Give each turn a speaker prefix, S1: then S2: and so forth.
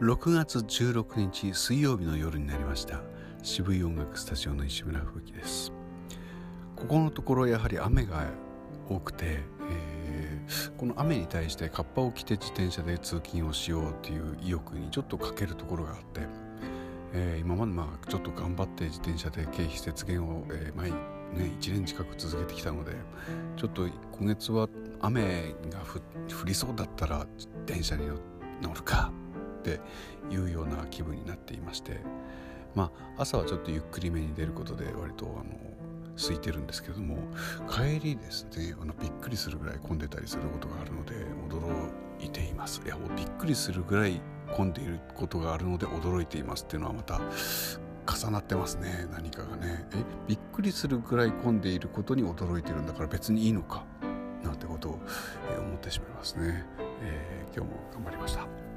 S1: 6月16日水曜日の夜になりました。渋い音楽スタジオの石村風紀です。ここのところやはり雨が多くて、えー、この雨に対してカッパを着て自転車で通勤をしようという意欲にちょっと欠けるところがあって、えー、今までまあちょっと頑張って自転車で経費節減を、えー、毎ね、1年近く続けてきたのでちょっと今月は雨が降りそうだったら電車に乗るかっていうような気分になっていましてまあ朝はちょっとゆっくりめに出ることで割とあの空いてるんですけども帰りですねあのびっくりするぐらい混んでたりすることがあるので驚いています。いやびっくりするぐらい混んでいることがあるので驚いていますっていうのはまた重なってますね何かがね。えびっくりするぐらい混んでいることに驚いてるんだから別にいいのかなんてことを、え思ってしまいますね、えー、今日も頑張りました。